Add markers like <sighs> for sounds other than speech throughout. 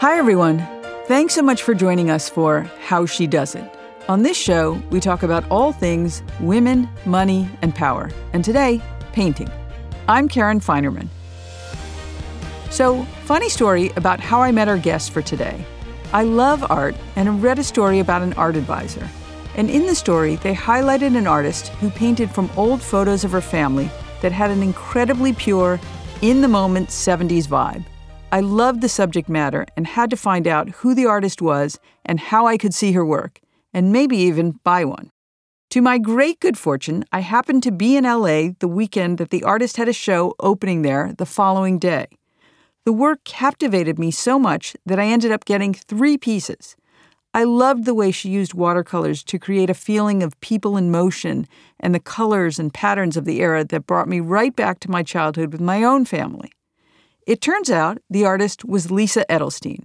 Hi, everyone. Thanks so much for joining us for How She Does It. On this show, we talk about all things women, money, and power. And today, painting. I'm Karen Finerman. So, funny story about how I met our guest for today. I love art and I read a story about an art advisor. And in the story, they highlighted an artist who painted from old photos of her family that had an incredibly pure, in the moment 70s vibe. I loved the subject matter and had to find out who the artist was and how I could see her work, and maybe even buy one. To my great good fortune, I happened to be in LA the weekend that the artist had a show opening there the following day. The work captivated me so much that I ended up getting three pieces. I loved the way she used watercolors to create a feeling of people in motion and the colors and patterns of the era that brought me right back to my childhood with my own family. It turns out the artist was Lisa Edelstein,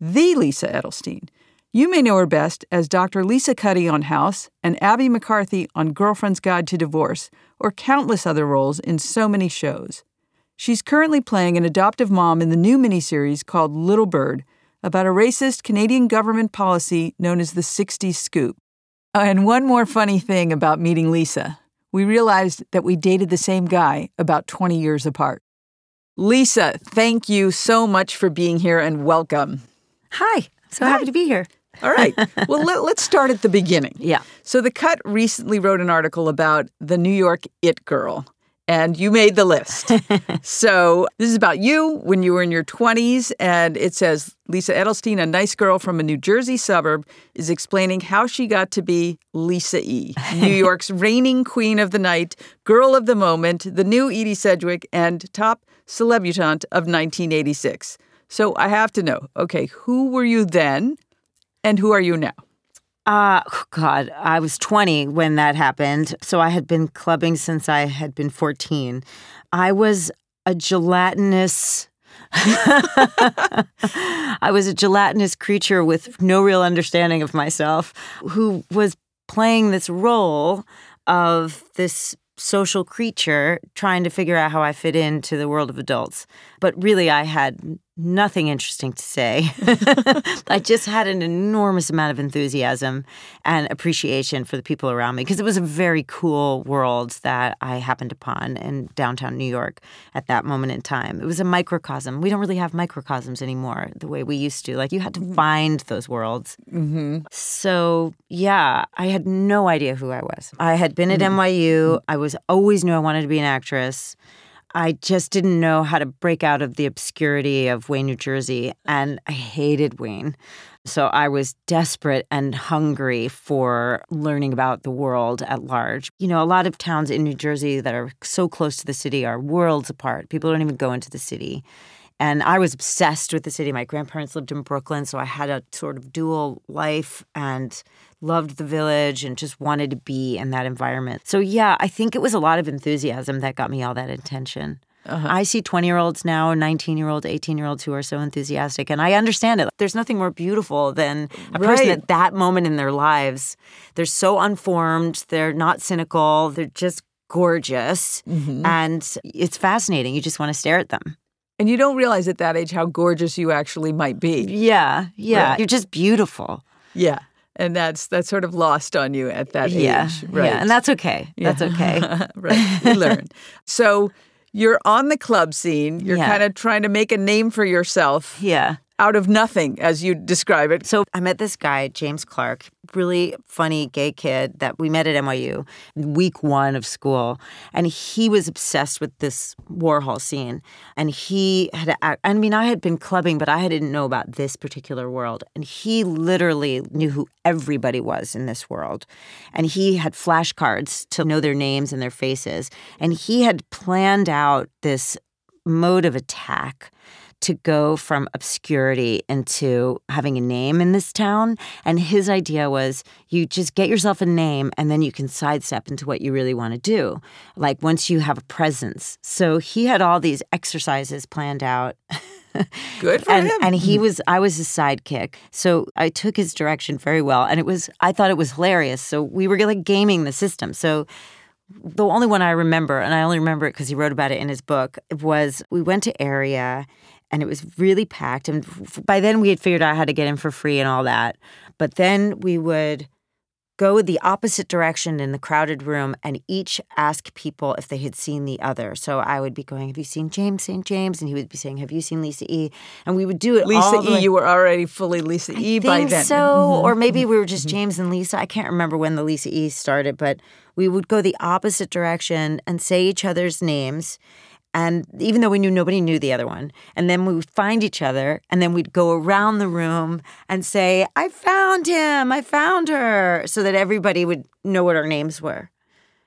the Lisa Edelstein. You may know her best as Dr. Lisa Cuddy on House and Abby McCarthy on Girlfriend's Guide to Divorce, or countless other roles in so many shows. She's currently playing an adoptive mom in the new miniseries called Little Bird about a racist Canadian government policy known as the 60s Scoop. And one more funny thing about meeting Lisa we realized that we dated the same guy about 20 years apart. Lisa, thank you so much for being here and welcome. Hi, so Hi. happy to be here. All right. <laughs> Well, let, us start at the beginning. Yeah. So, The Cut recently wrote an article about the New York It Girl, and you made the list. <laughs> so, this is about you when you were in your 20s, and it says Lisa Edelstein, a nice girl from a New Jersey suburb, is explaining how she got to be Lisa E., New <laughs> York's reigning queen of the night, girl of the moment, the new Edie Sedgwick, and top celebutante of 1986. So I have to know okay, who were you then and who are you now? Uh, oh God, I was 20 when that happened. So I had been clubbing since I had been 14. I was a gelatinous. <laughs> I was a gelatinous creature with no real understanding of myself who was playing this role of this social creature trying to figure out how I fit into the world of adults. But really, I had nothing interesting to say. <laughs> I just had an enormous amount of enthusiasm and appreciation for the people around me because it was a very cool world that I happened upon in downtown New York at that moment in time. It was a microcosm. We don't really have microcosms anymore the way we used to. Like you had to mm-hmm. find those worlds. Mm-hmm. So, yeah, I had no idea who I was. I had been at mm-hmm. NYU. I was always knew I wanted to be an actress. I just didn't know how to break out of the obscurity of Wayne, New Jersey. And I hated Wayne. So I was desperate and hungry for learning about the world at large. You know, a lot of towns in New Jersey that are so close to the city are worlds apart. People don't even go into the city. And I was obsessed with the city. My grandparents lived in Brooklyn, so I had a sort of dual life and loved the village and just wanted to be in that environment. So, yeah, I think it was a lot of enthusiasm that got me all that attention. Uh-huh. I see 20 year olds now, 19 year olds, 18 year olds who are so enthusiastic, and I understand it. There's nothing more beautiful than a right. person at that moment in their lives. They're so unformed, they're not cynical, they're just gorgeous, mm-hmm. and it's fascinating. You just want to stare at them. And you don't realize at that age how gorgeous you actually might be. Yeah, yeah. Right. You're just beautiful. Yeah. And that's that's sort of lost on you at that yeah, age. Right. Yeah. And that's okay. Yeah. That's okay. <laughs> right. You learn. <laughs> So you're on the club scene. You're yeah. kind of trying to make a name for yourself. Yeah. Out of nothing, as you describe it. So I met this guy, James Clark, really funny gay kid that we met at NYU week one of school. And he was obsessed with this Warhol scene. And he had, I mean, I had been clubbing, but I didn't know about this particular world. And he literally knew who everybody was in this world. And he had flashcards to know their names and their faces. And he had planned out this mode of attack to go from obscurity into having a name in this town. And his idea was you just get yourself a name and then you can sidestep into what you really want to do, like once you have a presence. So he had all these exercises planned out. Good for and, him. And he was, I was his sidekick. So I took his direction very well. And it was, I thought it was hilarious. So we were like gaming the system. So the only one I remember, and I only remember it because he wrote about it in his book, was we went to area and it was really packed. And by then we had figured out how to get in for free and all that. But then we would go the opposite direction in the crowded room and each ask people if they had seen the other. So I would be going, Have you seen James St. James? And he would be saying, Have you seen Lisa E? And we would do it Lisa all the E, way- you were already fully Lisa I E by then. So, Mhm. or maybe we were just James and Lisa. I can't remember when the Lisa E started, but we would go the opposite direction and say each other's names. And even though we knew nobody knew the other one, and then we would find each other, and then we'd go around the room and say, I found him, I found her, so that everybody would know what our names were.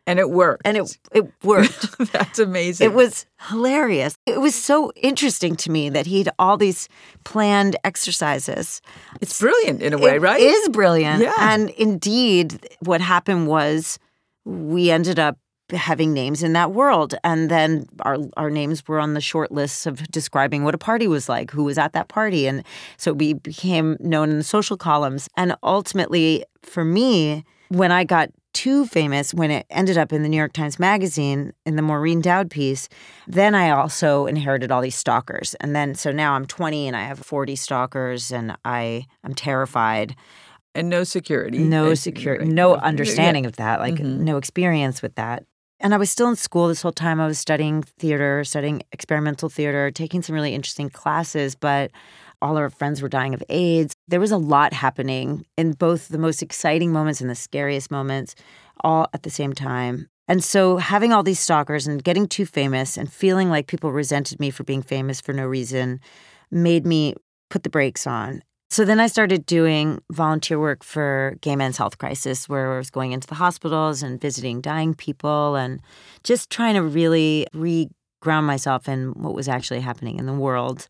and it worked. And it, it worked. <laughs> That's amazing. It was hilarious. It was so interesting to me that he had all these planned exercises. it's brilliant in a way, It right? it is brilliant. Yeah. And indeed, what happened was we ended up having names in that world. And then our our names were on the short lists of describing what a party was like, who was at that party. And so we became known in the social columns. And ultimately, for me, when I got too famous, when it ended up in the New York Times Magazine in the Maureen Dowd piece, then I also inherited all these stalkers. And then so now I'm 20 and I have 40 stalkers and I I'm terrified and no security. no security, no Yeah. understanding of that, like Mhm. no experience with that. And I was still in school this whole time. I was studying theater, studying experimental theater, taking some really interesting classes, but all our friends were dying of AIDS. There was a lot happening in both the most exciting moments and the scariest moments, all at the same time. And so having all these stalkers and getting too famous and feeling like people resented me for being famous for no reason made me put the brakes on. So then I started doing volunteer work for Gay Men's Health Crisis, where I was going into the hospitals and visiting dying people and just trying to really re ground myself in what was actually happening in the world.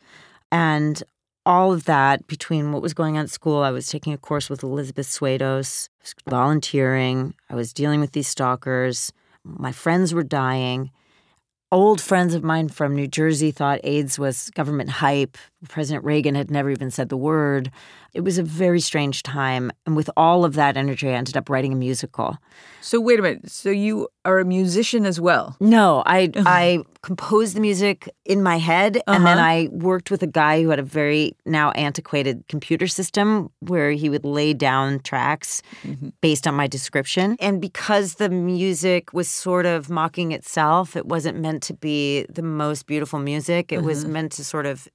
And all of that between what was going on at school, I was taking a course with Elizabeth Swados, volunteering, I was dealing with these stalkers, my friends were dying. Old friends of mine from New Jersey thought AIDS was government hype. President Reagan had never even said the word. It was a very strange time. And with all of that energy, I ended up writing a musical. So wait a minute. So you are a musician as well? No, I I composed the music in my head, and then Uh-huh. I worked with a guy who had a very now antiquated computer system where he would lay down tracks based on my description. And because the music was sort of mocking itself, it wasn't meant to be the most beautiful music. It was meant to sort of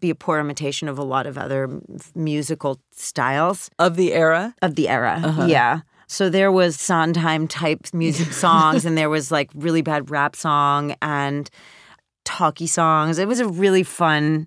be a poor imitation of a lot of other musical styles Of the era? of the era. Uh-huh. Yeah. So there was Sondheim type music <laughs> songs, and there was like really bad rap song and talky songs. It was a really fun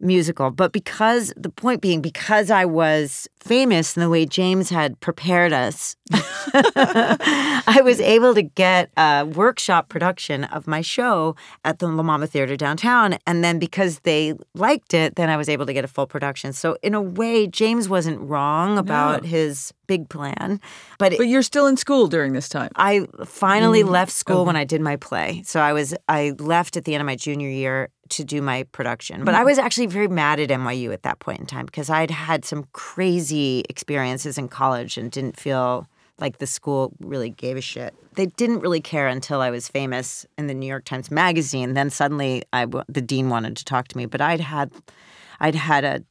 musical. But because the point being, because I was famous in the way James had prepared us, <laughs> I was able to get a workshop production of my show at the La Mama Theater downtown. And then because they liked it, then I was able to get a full production. So in a way, James wasn't wrong about his big plan. But, it- But you're still in school during this time. I finally mm-hmm. left school when I did my play. So I was I left at the end of my junior year to do my production. But I mm-hmm. was actually very mad at NYU at that point in time because I'd had some crazy experiences in college and didn't feel like the school really gave a shit. They didn't really care until I was famous in the New York Times Magazine. Then suddenly, I w- the dean wanted to talk to me. But I'd had, I'd had a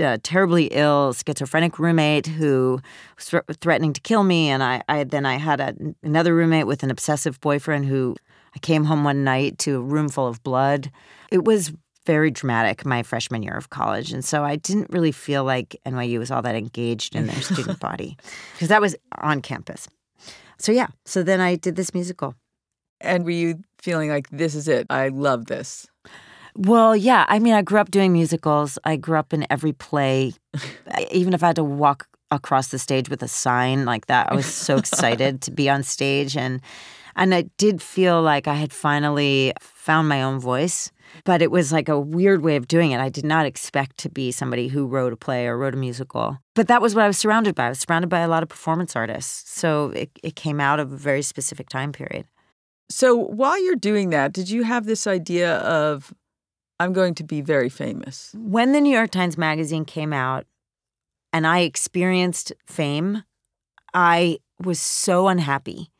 a terribly ill schizophrenic roommate who was threatening to kill me, and I, I then I had a, another roommate with an obsessive boyfriend who I came home one night to a room full of blood. It was very dramatic my freshman year of college. And so I didn't really feel like NYU was all that engaged in their <laughs> student body because that was on campus. So, yeah. So then I did this musical. And were you feeling like, this is it? I love this. Well, yeah. I mean, I grew up doing musicals. I grew up in every play. <laughs> Even if I had to walk across the stage with a sign like that, I was so <laughs> excited to be on stage and and I did feel like I had finally found my own voice. But it was like a weird way of doing it. I did not expect to be somebody who wrote a play or wrote a musical. But that was what I was surrounded by. I was surrounded by a lot of performance artists. So it, it came out of a very specific time period. So while you're doing that, did you have this idea of, I'm going to be very famous? When the New York Times Magazine came out and I experienced fame, I was so unhappy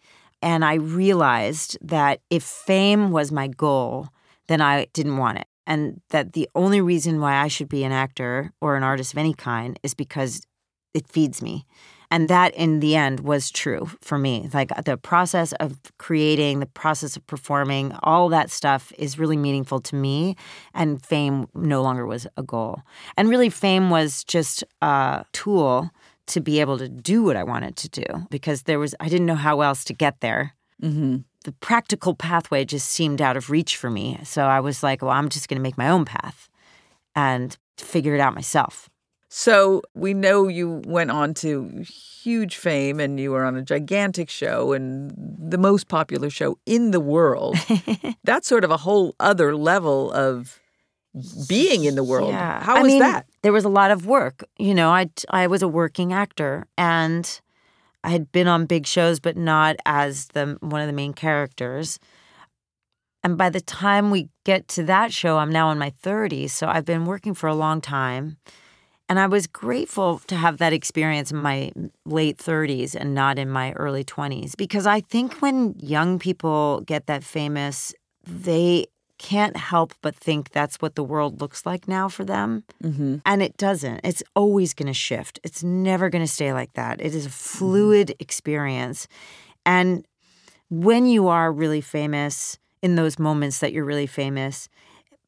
and I realized that if fame was my goal, then I didn't want it. And that the only reason why I should be an actor or an artist of any kind is because it feeds me. And that in the end was true for me. Like uh, the process of creating, the process of performing, all that stuff is really meaningful to me. And fame no longer was a goal. And really, fame was just a tool to be able to do what I wanted to do because there was I didn't know how else to get there. Mm-hmm. The practical pathway just seemed out of reach for me. So I was like, well, I'm just going to make my own path and figure it out myself. So we know you went on to huge fame and you were on a gigantic show and the most popular show in the world. <laughs> That's sort of a whole other level of being in the world. Yeah. How I was mean, that? There was a lot of work. You know, I I was a working actor and I had been on big shows but not as the one of the main characters. And by the time we get to that show, I'm now in my 30s, so I've been working for a long time. And I was grateful to have that experience in my late 30s and not in my early 20s because I think when young people get that famous, they can't help but think that's what the world looks like now for them. Mm-hmm. And it doesn't. It's always going to shift. It's never going to stay like that. It is a fluid mm-hmm. experience. And when you are really famous, in those moments that you're really famous,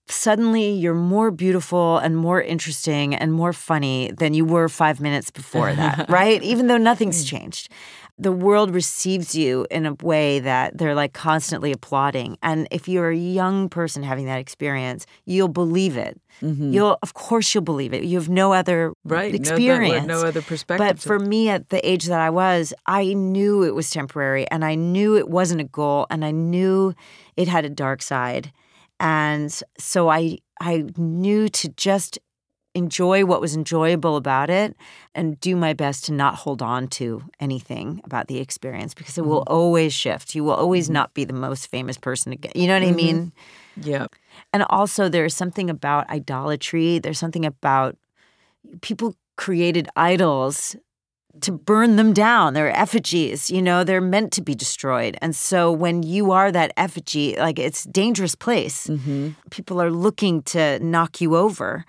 suddenly you're more beautiful and more interesting and more funny than you were five minutes before that, <laughs> right? Even though nothing's mm. changed the world receives you in a way that they're like constantly applauding. And if you're a young person having that experience, you'll believe it. Mm-hmm. You'll, of course, you'll believe it. You have no other right, experience, no, no other perspective. But for me, at the age that I was, I knew it was temporary, and I knew it wasn't a goal, and I knew it had a dark side, and so I I knew to just enjoy what was enjoyable about it and do my best to not hold on to anything about the experience because it mm-hmm. will always shift. You will always mm-hmm. not be the most famous person again. You know what mm-hmm. I mean? Yeah. And also, there's something about idolatry. There's something about people created idols to burn them down. They're effigies, you know, they're meant to be destroyed. And so when you are that effigy, like it's a dangerous place. Mm-hmm. People are looking to knock you over.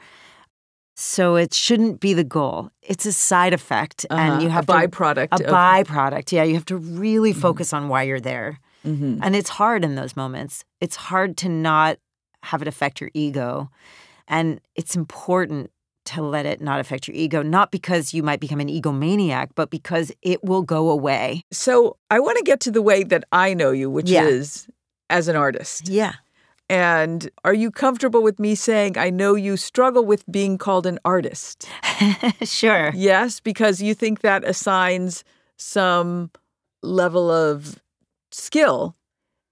So it shouldn't be the goal. It's a side effect, uh-huh. and you have a byproduct. A of... byproduct. Yeah, you have to really mm-hmm. focus on why you're there, mm-hmm. and it's hard in those moments. It's hard to not have it affect your ego, and it's important to let it not affect your ego, not because you might become an egomaniac, but because it will go away. So I want to get to the way that I know you, which yeah. is as an artist. Yeah. And are you comfortable with me saying I know you struggle with being called an artist? <laughs> sure. Yes, because you think that assigns some level of skill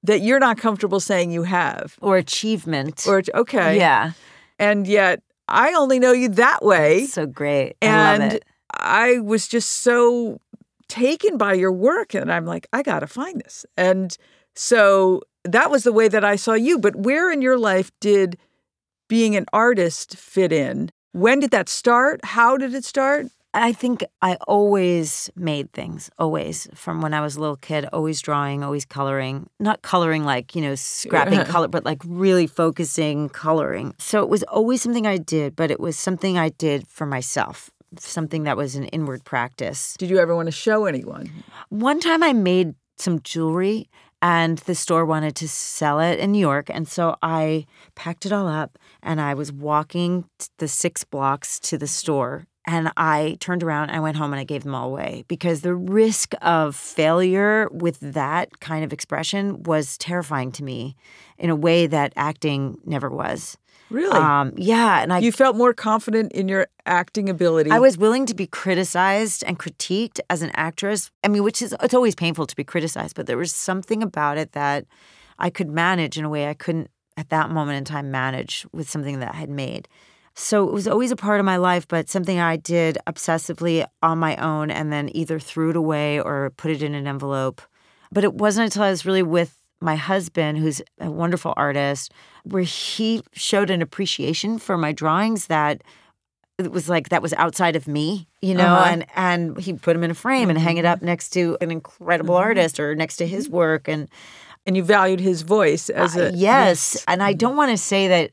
that you're not comfortable saying you have or achievement. Or okay. Yeah. And yet I only know you that way. So great. I and I was just so taken by your work and I'm like I got to find this. And so that was the way that I saw you. But where in your life did being an artist fit in? When did that start? How did it start? I think I always made things, always, from when I was a little kid, always drawing, always coloring. Not coloring like, you know, scrapping color, but like really focusing coloring. So it was always something I did, but it was something I did for myself, something that was an inward practice. Did you ever want to show anyone? One time I made some jewelry and the store wanted to sell it in New York. And so I packed it all up and I was walking the six blocks to the store. And I turned around, I went home and I gave them all away because the risk of failure with that kind of expression was terrifying to me in a way that acting never was. Really? Um, yeah. And I you felt more confident in your acting ability. I was willing to be criticized and critiqued as an actress. I mean, which is it's always painful to be criticized, but there was something about it that I could manage in a way I couldn't at that moment in time manage with something that I had made. So it was always a part of my life, but something I did obsessively on my own and then either threw it away or put it in an envelope. But it wasn't until I was really with my husband, who's a wonderful artist, where he showed an appreciation for my drawings that it was like that was outside of me, you know, Uh-huh. and and he put them in a frame and hang it up next to an incredible artist or next to his work and and you valued his voice as a uh, yes. And I don't want to say that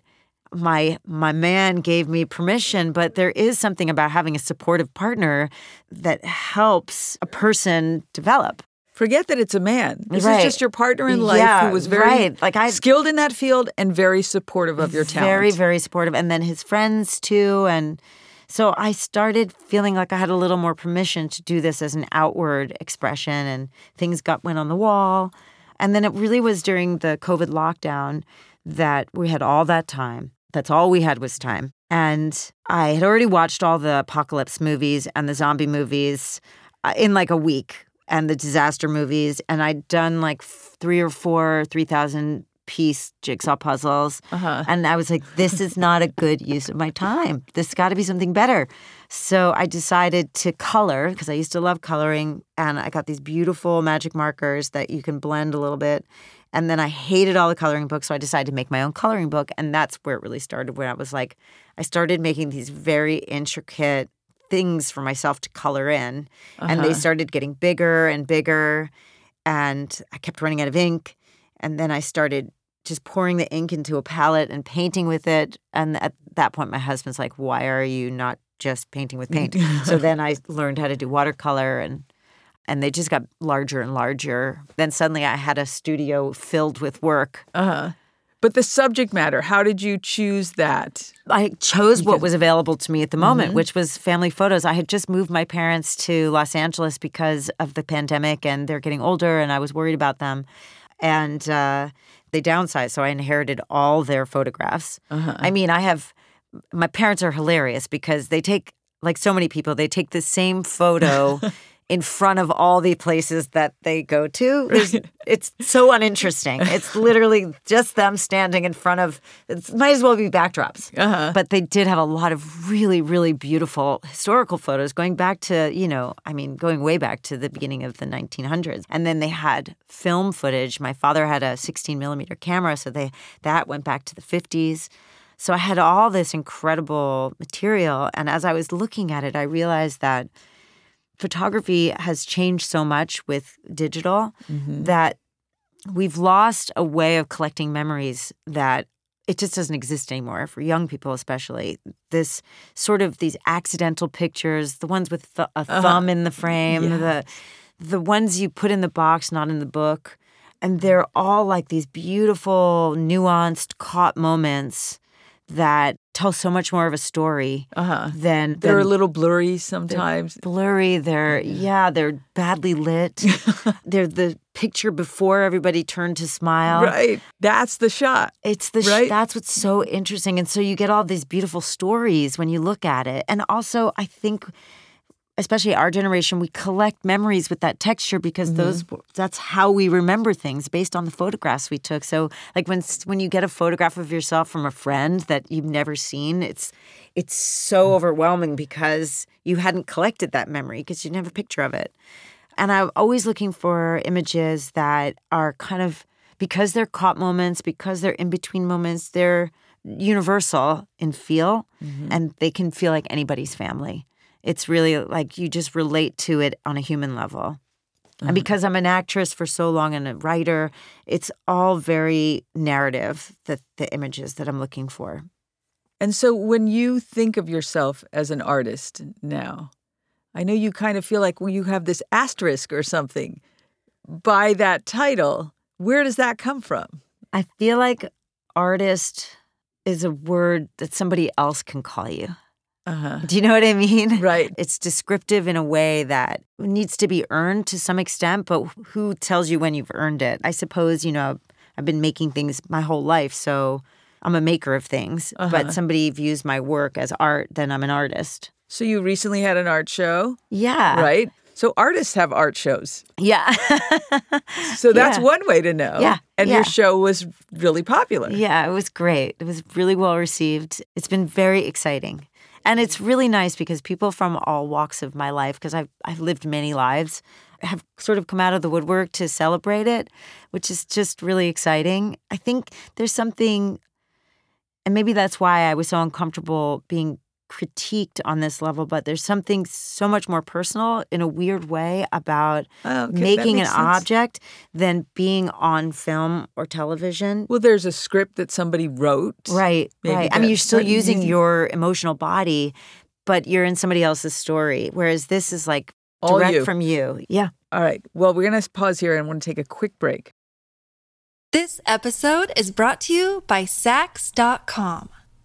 my my man gave me permission, but there is something about having a supportive partner that helps a person develop. Forget that it's a man. This Right. is just your partner in life Yeah, who was very right. Like, I- skilled in that field and very supportive of your talent. Very, very supportive. And then his friends too. And so I started feeling like I had a little more permission to do this as an outward expression and things got went on the wall. And then it really was during the COVID lockdown that we had all that time. That's all we had was time. And I had already watched all the apocalypse movies and the zombie movies uh, in like a week and the disaster movies. And I'd done like three or four 3,000 piece jigsaw puzzles. Uh-huh. And I was like, this is not a good use of my time. This has got to be something better. So I decided to color because I used to love coloring. And I got these beautiful magic markers that you can blend a little bit. And then I hated all the coloring books. So I decided to make my own coloring book. And that's where it really started, where I was like, I started making these very intricate things for myself to color in. And they uh-huh. started getting bigger and bigger. And I kept running out of ink. And then I started just pouring the ink into a palette and painting with it. And at that point, my husband's like, Why are you not just painting with paint? <laughs> so then I learned how to do watercolor and and they just got larger and larger. Then suddenly I had a studio filled with work. Uh-huh. But the subject matter, how did you choose that? I chose what was available to me at the moment, which was family photos. I had just moved my parents to Los Angeles because of the pandemic and they're getting older and I was worried about them. And uh, they downsized, so I inherited all their photographs. Uh-huh. I mean, I have my parents are hilarious because they take like so many people, they take the same photo <laughs> in front of all the places that they go to. <laughs> It's so uninteresting. It's literally just them standing in front of. It might as well be backdrops. Uh-huh. But they did have a lot of really, really beautiful historical photos going back to you know, I mean, going way back to the beginning of the 1900s. And then they had film footage. My father had a 16 millimeter camera, so they that went back to the 50s. So I had all this incredible material. And as I was looking at it, I realized that photography has changed so much with digital mm-hmm. that we've lost a way of collecting memories that it just doesn't exist anymore for young people especially. This sort of these accidental pictures the ones with th- a uh-huh. thumb in the frame the the ones you put in the box not in the book and they're all like these beautiful nuanced caught moments that tell so much more of a story Uh-huh. than They're a little blurry sometimes. blurry. They're yeah, they're badly lit. <laughs> they're the picture before everybody turned to smile. Right. That's the shot. It's the sh- that's what's so interesting, and so you get all these beautiful stories when you look at it. And also, I think, especially our generation, we collect memories with that texture because mm-hmm. those that's how we remember things based on the photographs we took. So, like when when you get a photograph of yourself from a friend that you've never seen, it's it's so mm. overwhelming because you hadn't collected that memory because you didn't have a picture of it. And I'm always looking for images that are kind of because they're caught moments, because they're in between moments, they're universal in feel mm-hmm. and they can feel like anybody's family. It's really like you just relate to it on a human level. And mm-hmm. because I'm an actress for so long and a writer, it's all very narrative, the, the images that I'm looking for. And so when you think of yourself as an artist now, I know you kind of feel like when you have this asterisk or something by that title. Where does that come from? I feel like artist is a word that somebody else can call you. Uh-huh. Do you know what I mean? <laughs> Right. It's descriptive in a way that needs to be earned to some extent, but who tells you when you've earned it? I suppose, you know, I've been making things my whole life, so I'm a maker of things. Uh-huh. But somebody views my work as art, then I'm an artist. So you recently had an art show, Yeah. right? So artists have art shows. Yeah. So <laughs> that's Yeah. one way to know. Yeah, And yeah. your show was really popular. Yeah, it was great. It was really well received. It's been very exciting. And it's really nice because people from all walks of my life, because I've, I've lived many lives, have sort of come out of the woodwork to celebrate it, which is just really exciting. I think there's something, and maybe that's why I was so uncomfortable being critiqued on this level, but there's something so much more personal in a weird way about Oh, okay, making an sense. object than being on film or television. Well, there's a script that somebody wrote. Right, Maybe right. I mean, you're still using using- your emotional body, but you're in somebody else's story. Whereas this is like All direct you. from you. Yeah. All right. Well, we're going to pause here and want to take a quick break. This episode is brought to you by Saks.com.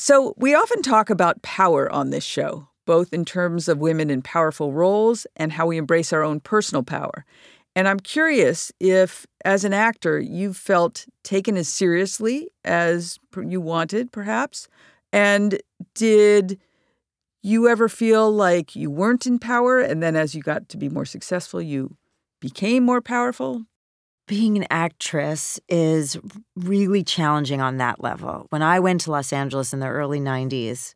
So, we often talk about power on this show, both in terms of women in powerful roles and how we embrace our own personal power. And I'm curious if, as an actor, you felt taken as seriously as you wanted, perhaps? And did you ever feel like you weren't in power? And then, as you got to be more successful, you became more powerful? Being an actress is really challenging on that level. When I went to Los Angeles in the early 90s,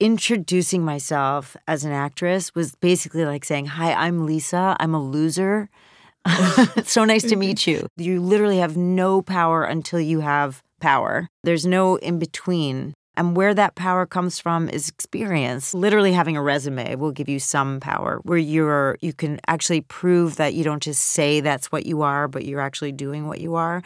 introducing myself as an actress was basically like saying, Hi, I'm Lisa. I'm a loser. <laughs> so nice to meet you. You literally have no power until you have power. There's no in between. And where that power comes from is experience. Literally having a resume will give you some power where you're you can actually prove that you don't just say that's what you are, but you're actually doing what you are.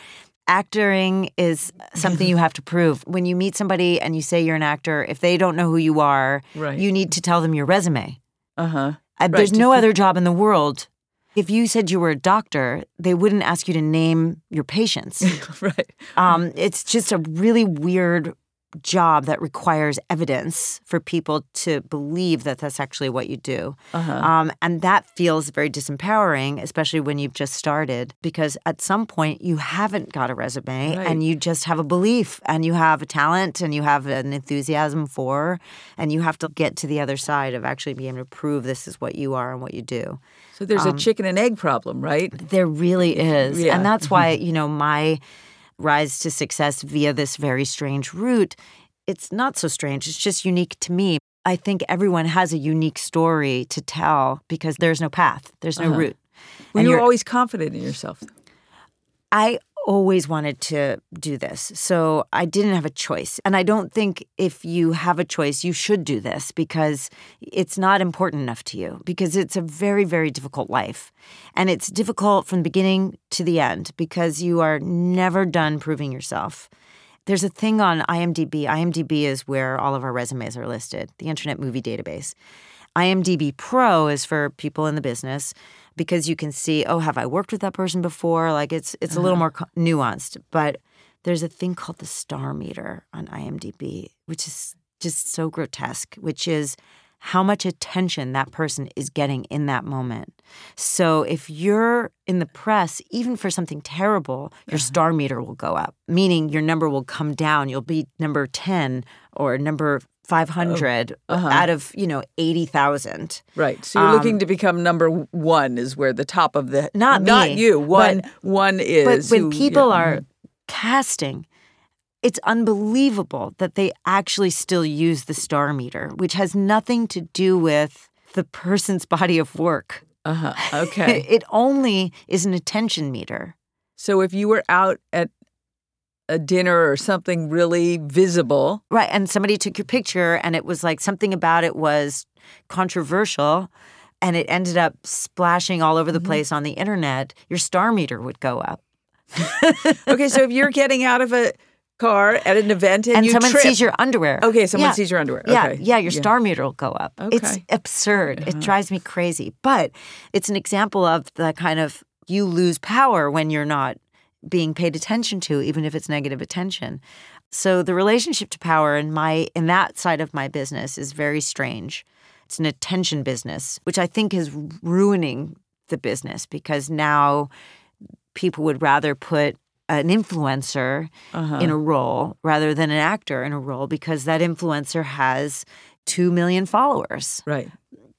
Acting is <laughs> something you have to prove. When you meet somebody and you say you're an actor, if they don't know who you are, Right. you need to tell them your resume. Uh huh. Uh, There's no other job in the world. If you said you were a doctor, they wouldn't ask you to name your patients. <laughs> right. Um, it's just a really weird job that requires evidence for people to believe that that's actually what you do. Uh-huh. Um, and that feels very disempowering, especially when you've just started, because at some point you haven't got a resume Right. and you just have a belief and you have a talent and you have an enthusiasm for, and you have to get to the other side of actually being able to prove this is what you are and what you do. So there's a chicken and egg problem, right? There really is. Yeah. And that's why, <laughs> you know, my rise to success via this very strange route, it's not so strange. It's just unique to me. I think everyone has a unique story to tell because there's no path, there's no uh-huh. route. Well, And you you're- always confident in yourself. I always wanted to do this. So I didn't have a choice. And I don't think if you have a choice, you should do this because it's not important enough to you, because it's a very, very difficult life. And it's difficult from the beginning to the end because you are never done proving yourself. There's a thing on IMDb. IMDb is where all of our resumes are listed, the Internet Movie Database. IMDb Pro is for people in the business because you can see, oh, have I worked with that person before? Like it's it's a little mm-hmm. more co- nuanced. But there's a thing called the star meter on IMDb, which is just so grotesque, which is how much attention that person is getting in that moment. So if you're in the press, even for something terrible, your star meter will go up, meaning your number will come down. You'll be number 10 or number 500 uh-huh. out of, you know, 80,000. Right. So you're um, looking to become number one is where the top of the Not not me, you. One but- one is But when who- people yeah. are mm-hmm. casting, it's unbelievable that they actually still use the star meter, which has nothing to do with the person's <laughs> body of work. uh-huh. <laughs> okay. It only is an attention meter. so if you were out at a dinner or something really visible, Right. And somebody took your picture and it was like something about it was controversial and it ended up splashing all over the Mm-hmm. place on the internet, your star meter would go up. <laughs> okay. So if you're getting out of a car at an event and, And you someone trip, sees your underwear. Okay, someone Yeah. sees your underwear. Yeah, Okay. yeah, your Yeah. star meter will go up. It's Okay. absurd. It drives me crazy. But it's an example of the kind of you lose power when you're not being paid attention to, even if it's negative attention. So the relationship to power in my in that side of my business is very strange. It's an attention business, which I think is ruining the business because now people would rather put an influencer Uh-huh. in a role rather than an actor in a role because that influencer has 2 million followers. Right.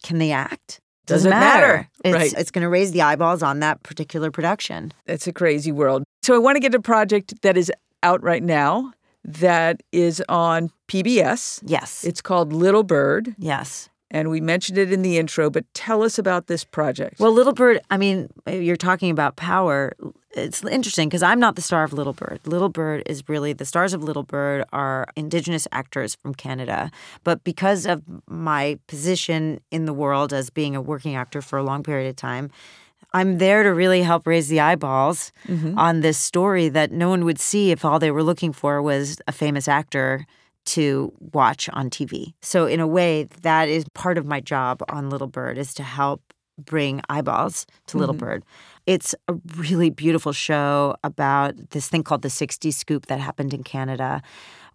Can they act? Doesn't matter. It's, Right. it's going to raise the eyeballs on that particular production. It's a crazy world. So I want to get a project that is out right now that is on PBS. Yes. It's called Little Bird, yes. and we mentioned it in the intro, but tell us about this project. Well, Little Bird, I mean, you're talking about power. It's interesting because I'm not the star of Little Bird. Little Bird is really the stars of Little Bird are Indigenous actors from Canada. But because of my position in the world as being a working actor for a long period of time, I'm there to really help raise the eyeballs mm-hmm. on this story that no one would see if all they were looking for was a famous actor to watch on TV. So in a way, that is part of my job on Little Bird is to help bring eyeballs to Little mm-hmm. Bird. It's a really beautiful show about this thing called the 60 scoop that happened in Canada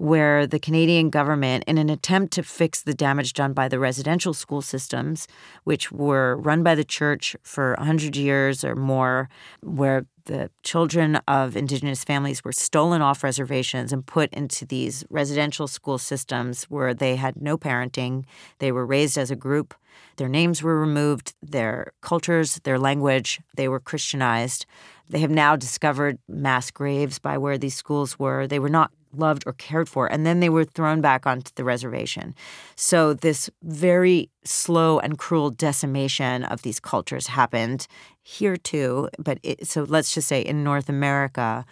where the Canadian government in an attempt to fix the damage done by the residential school systems which were run by the church for 100 years or more where the children of indigenous families were stolen off reservations and put into these residential school systems where they had no parenting. They were raised as a group. Their names were removed, their cultures, their language, they were Christianized. They have now discovered mass graves by where these schools were. They were not loved or cared for, and then they were thrown back onto the reservation. So, this very slow and cruel decimation of these cultures happened here too. But it, so, let's just say in North America,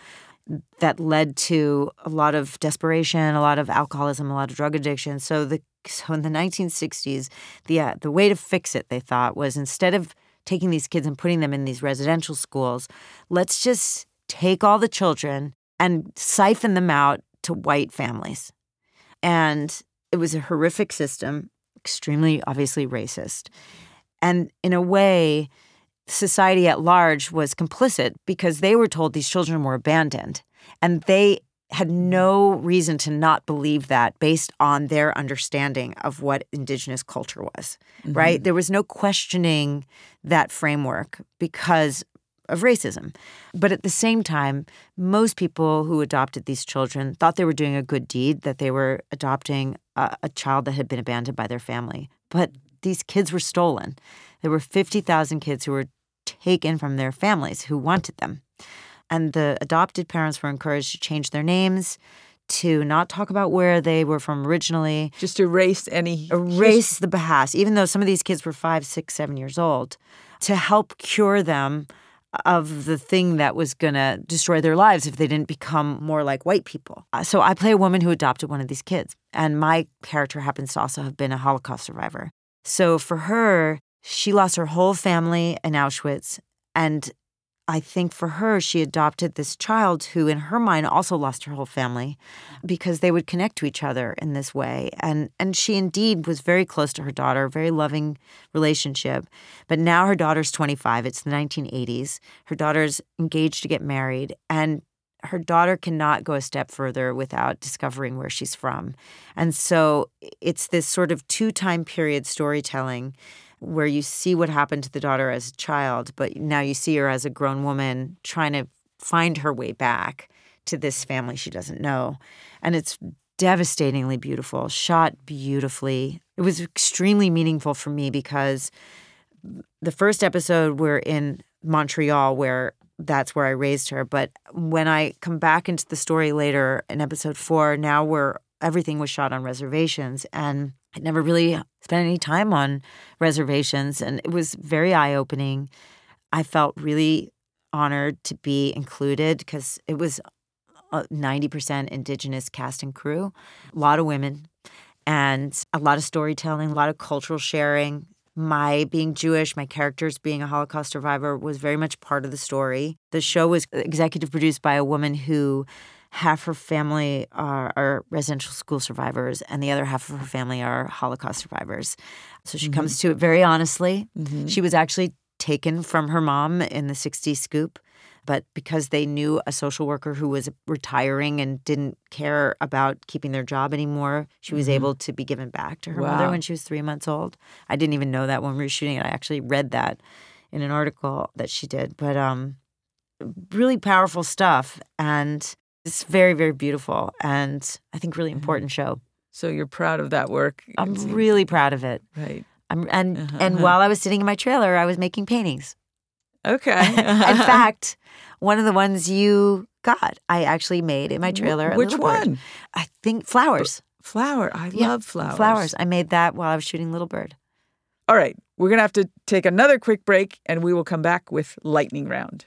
that led to a lot of desperation, a lot of alcoholism, a lot of drug addiction. So the so in the 1960s, the uh, the way to fix it, they thought, was instead of taking these kids and putting them in these residential schools, let's just take all the children and siphon them out to white families. And it was a horrific system, extremely obviously racist. And in a way, society at large was complicit because they were told these children were abandoned. And they had no reason to not believe that based on their understanding of what indigenous culture was, right? Mm-hmm. There was no questioning that framework because of racism. But at the same time, most people who adopted these children thought they were doing a good deed, that they were adopting a, a child that had been abandoned by their family. But these kids were stolen. There were 50,000 kids who were taken from their families who wanted them. And the adopted parents were encouraged to change their names, to not talk about where they were from originally, Just erase any erase the past, even though some of these kids were five, six, seven years old, to help cure them of the thing that was going to destroy their lives if they didn't become more like white people. Uh, So I play a woman who adopted one of these kids, and my character happens to also have been a Holocaust survivor. So for her, she lost her whole family in Auschwitz, and I think for her, she adopted this child who, in her mind, also lost her whole family because they would connect to each other in this way. And, and she indeed was very close to her daughter, very loving relationship. But now her daughter's 25, it's the 1980s. Her daughter's engaged to get married. And her daughter cannot go a step further without discovering where she's from. And so it's this sort of two time period storytelling where you see what happened to the daughter as a child, but now you see her as a grown woman trying to find her way back to this family she doesn't know. And it's devastatingly beautiful, shot beautifully. It was extremely meaningful for me because the first episode we're in Montreal where that's where I raised her. But when I come back into the story later in episode four, now where everything was shot on reservations and I never really spent any time on reservations and it was very eye opening. I felt really honored to be included because it was 90% indigenous cast and crew, a lot of women, and a lot of storytelling, a lot of cultural sharing. My being Jewish, my characters being a Holocaust survivor was very much part of the story. The show was executive produced by a woman who half her family are, are, residential school survivors and the other half of her family are Holocaust survivors. So she mm-hmm. comes to it very honestly. Mm-hmm. She was actually taken from her mom in the 60s scoop but because they knew a social worker who was retiring and didn't care about keeping their job anymore, she was mm-hmm. able to be given back to her wow. mother when she was three months old. I didn't even know that when we were shooting it. I actually read that in an article that she did. But um, really powerful stuff, and it's very, very beautiful, and I think really mm-hmm. important show. So you're proud of that work? I'm really proud of it. Right. I'm, and uh-huh. and uh-huh. while I was sitting in my trailer, I was making paintings. Okay. <laughs> in fact, one of the ones you got, I actually made in my trailer. Which one? I think flowers. Flower. I yeah, love flowers. Flowers. I made that while I was shooting Little Bird. All right. We're going to have to take another quick break and we will come back with lightning round.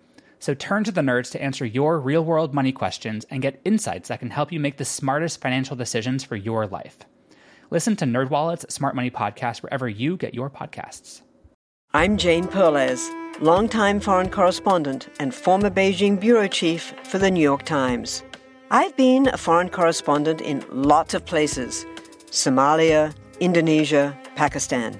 So turn to the nerds to answer your real world money questions and get insights that can help you make the smartest financial decisions for your life. Listen to NerdWallet's Smart Money Podcast wherever you get your podcasts. I'm Jane Perlez, longtime foreign correspondent and former Beijing bureau chief for the New York Times. I've been a foreign correspondent in lots of places Somalia, Indonesia, Pakistan,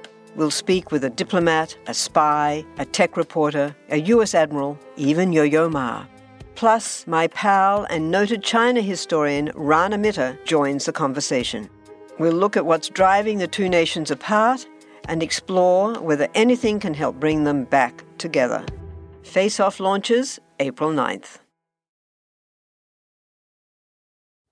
We'll speak with a diplomat, a spy, a tech reporter, a US admiral, even Yo Yo Ma. Plus, my pal and noted China historian Rana Mitter joins the conversation. We'll look at what's driving the two nations apart and explore whether anything can help bring them back together. Face Off launches April 9th.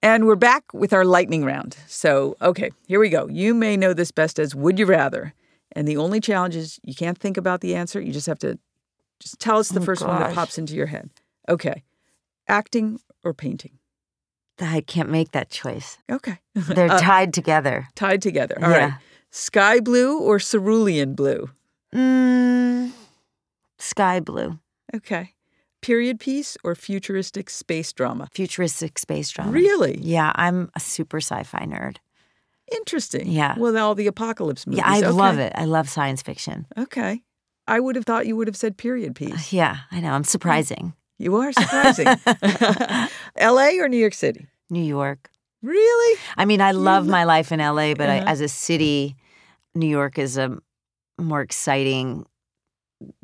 And we're back with our lightning round. So, okay, here we go. You may know this best as Would You Rather. And the only challenge is you can't think about the answer. You just have to just tell us the oh, first gosh. one that pops into your head. Okay. Acting or painting? I can't make that choice. Okay. <laughs> They're uh, tied together. Tied together. All yeah. right. Sky blue or cerulean blue? Mm, sky blue. Okay period piece or futuristic space drama? Futuristic space drama. Really? Yeah, I'm a super sci-fi nerd. Interesting. Yeah. Well, all the apocalypse movies. Yeah, I okay. love it. I love science fiction. Okay. I would have thought you would have said period piece. Uh, <sighs> yeah, I know. I'm surprising. <laughs> You are surprising. <laughs> <laughs> LA or New York City? New York. Really? I mean, I love my life in LA, but uh-huh. I, as a city, New York is a more exciting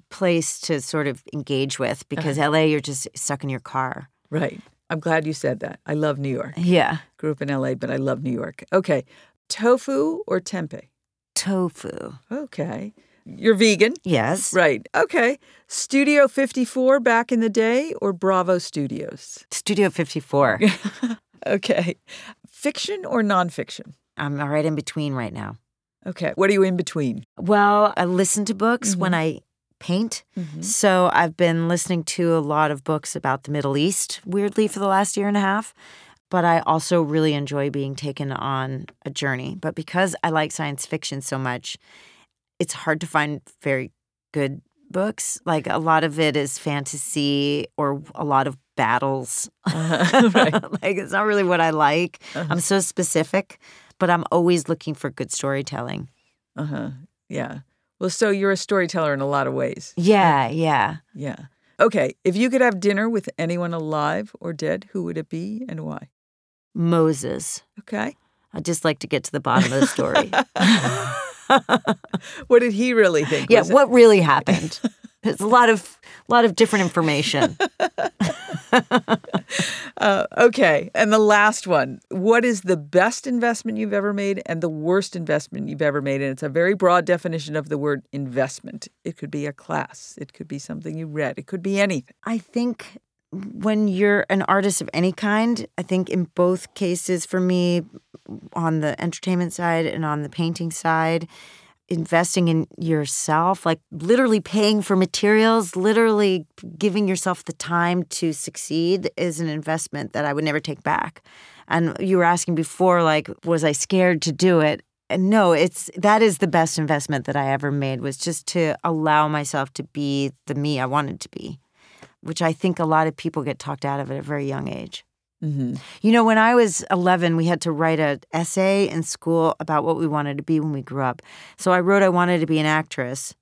place to sort of engage with because uh-huh. LA, you're just stuck in your car. Right. I'm glad you said that. I love New York. Yeah. Grew up in LA, but I love New York. Okay. Tofu or tempeh? Tofu. Okay. You're vegan? Yes. Right. Okay. Studio 54 back in the day or Bravo Studios? Studio 54. <laughs> Okay. Fiction or nonfiction? I'm right in between right now. Okay. What are you in between? Well, I listen to books when mm-hmm. I paint. Mm-hmm. So I've been listening to a lot of books about the Middle East, weirdly, for the last year and a half. But I also really enjoy being taken on a journey. But because I like science fiction so much, it's hard to find very good books. Like a lot of it is fantasy or a lot of battles. <laughs> <laughs> like it's not really what I like. I'm so specific, but I'm always looking for good storytelling. Uh huh. Yeah. Well, so you're a storyteller in a lot of ways. Yeah, yeah. Yeah. Okay. If you could have dinner with anyone alive or dead, who would it be and why? Moses. Okay. I'd just like to get to the bottom of the story. <laughs> <laughs> What did he really think? yeah, it- what really happened? There's a lot of lot of different information. <laughs> Uh, okay. And the last one. What is the best investment you've ever made and the worst investment you've ever made? And it's a very broad definition of the word investment. It could be a class, it could be something you read, it could be anything. I think when you're an artist of any kind, I think in both cases for me, on the entertainment side and on the painting side, investing in yourself, like literally paying for materials, literally giving yourself the time to succeed is an investment that I would never take back. And you were asking before, like, was I scared to do it? And no, it's that is the best investment that I ever made was just to allow myself to be the me I wanted to be which I think a lot of people get talked out of at a very young age. Mm-hmm. You know, when I was 11, we had to write an essay in school about what we wanted to be when we grew up. So I wrote I wanted to be an actress,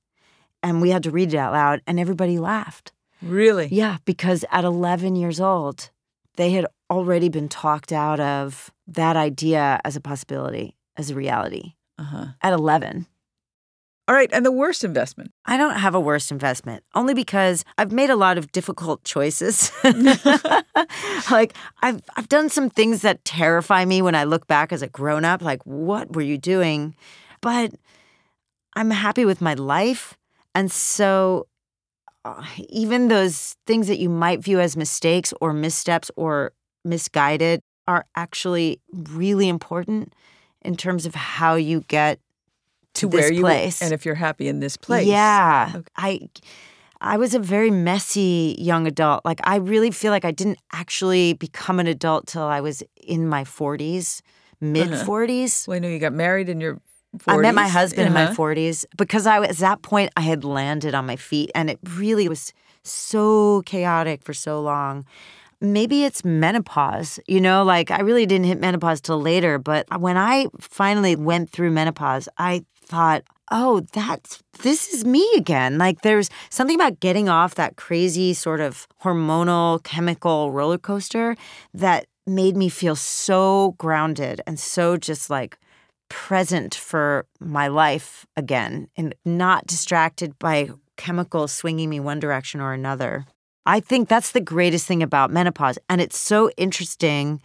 and we had to read it out loud, and everybody laughed. Really? Yeah, because at 11 years old, they had already been talked out of that idea as a possibility, as a reality. Uh huh. At 11. All right. And the worst investment? I don't have a worst investment, only because I've made a lot of difficult choices. <laughs> <laughs> like I've I've done some things that terrify me when I look back as a grown up. Like, what were you doing? But I'm happy with my life, and so uh, even those things that you might view as mistakes or missteps or misguided are actually really important in terms of how you get to, where you place. and if you're happy in this place. Yeah. Okay. I I was a very messy young adult. Like I really feel like I didn't actually become an adult till I was in my 40s, mid 40s. Well, I know you got married in your 40s. I met my husband in my Uh-huh. 40s because I was at that point I had landed on my feet and it really was so chaotic for so long. Maybe it's menopause, you know, like I really didn't hit menopause till later, but when I finally went through menopause, I thought, "Oh, that's this is me again." Like there's something about getting off that crazy sort of hormonal chemical roller coaster that made me feel so grounded and so just like present for my life again and not distracted by chemicals swinging me one direction or another. I think that's the greatest thing about menopause. And it's so interesting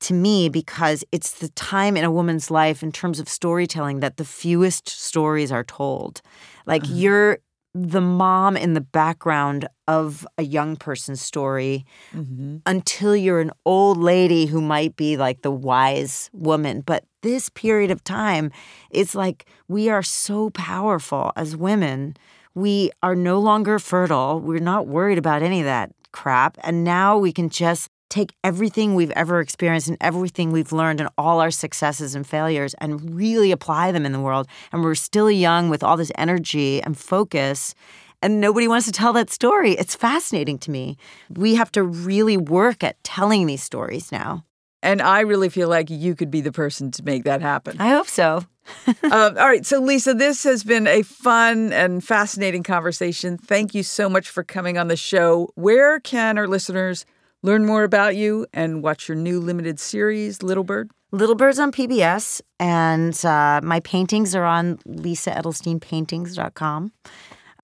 to me because it's the time in a woman's life in terms of storytelling that the fewest stories are told. Like uh-huh. you're the mom in the background of a young person's story mm-hmm. until you're an old lady who might be like the wise woman. But this period of time, it's like we are so powerful as women. We are no longer fertile. We're not worried about any of that crap. And now we can just take everything we've ever experienced and everything we've learned and all our successes and failures and really apply them in the world. And we're still young with all this energy and focus. And nobody wants to tell that story. It's fascinating to me. We have to really work at telling these stories now. And I really feel like you could be the person to make that happen. I hope so. <laughs> um, all right. So, Lisa, this has been a fun and fascinating conversation. Thank you so much for coming on the show. Where can our listeners learn more about you and watch your new limited series, Little Bird? Little Birds on PBS, and uh, my paintings are on lisaedelsteinpaintings.com.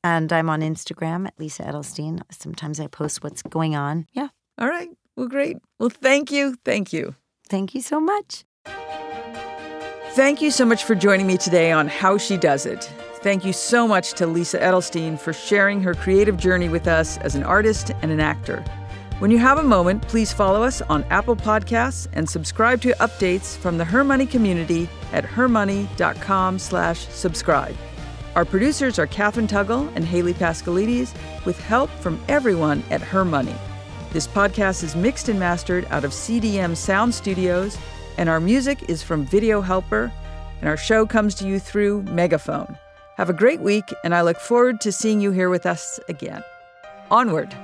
And I'm on Instagram at Lisa Edelstein. Sometimes I post what's going on. Yeah. All right. Well, great. Well, thank you. Thank you. Thank you so much. Thank you so much for joining me today on How She Does It. Thank you so much to Lisa Edelstein for sharing her creative journey with us as an artist and an actor. When you have a moment, please follow us on Apple Podcasts and subscribe to updates from the Her Money community at hermoney.com slash subscribe. Our producers are Katherine Tuggle and Haley Pascalides, with help from everyone at Her Money. This podcast is mixed and mastered out of CDM Sound Studios, and our music is from Video Helper, and our show comes to you through Megaphone. Have a great week, and I look forward to seeing you here with us again. Onward!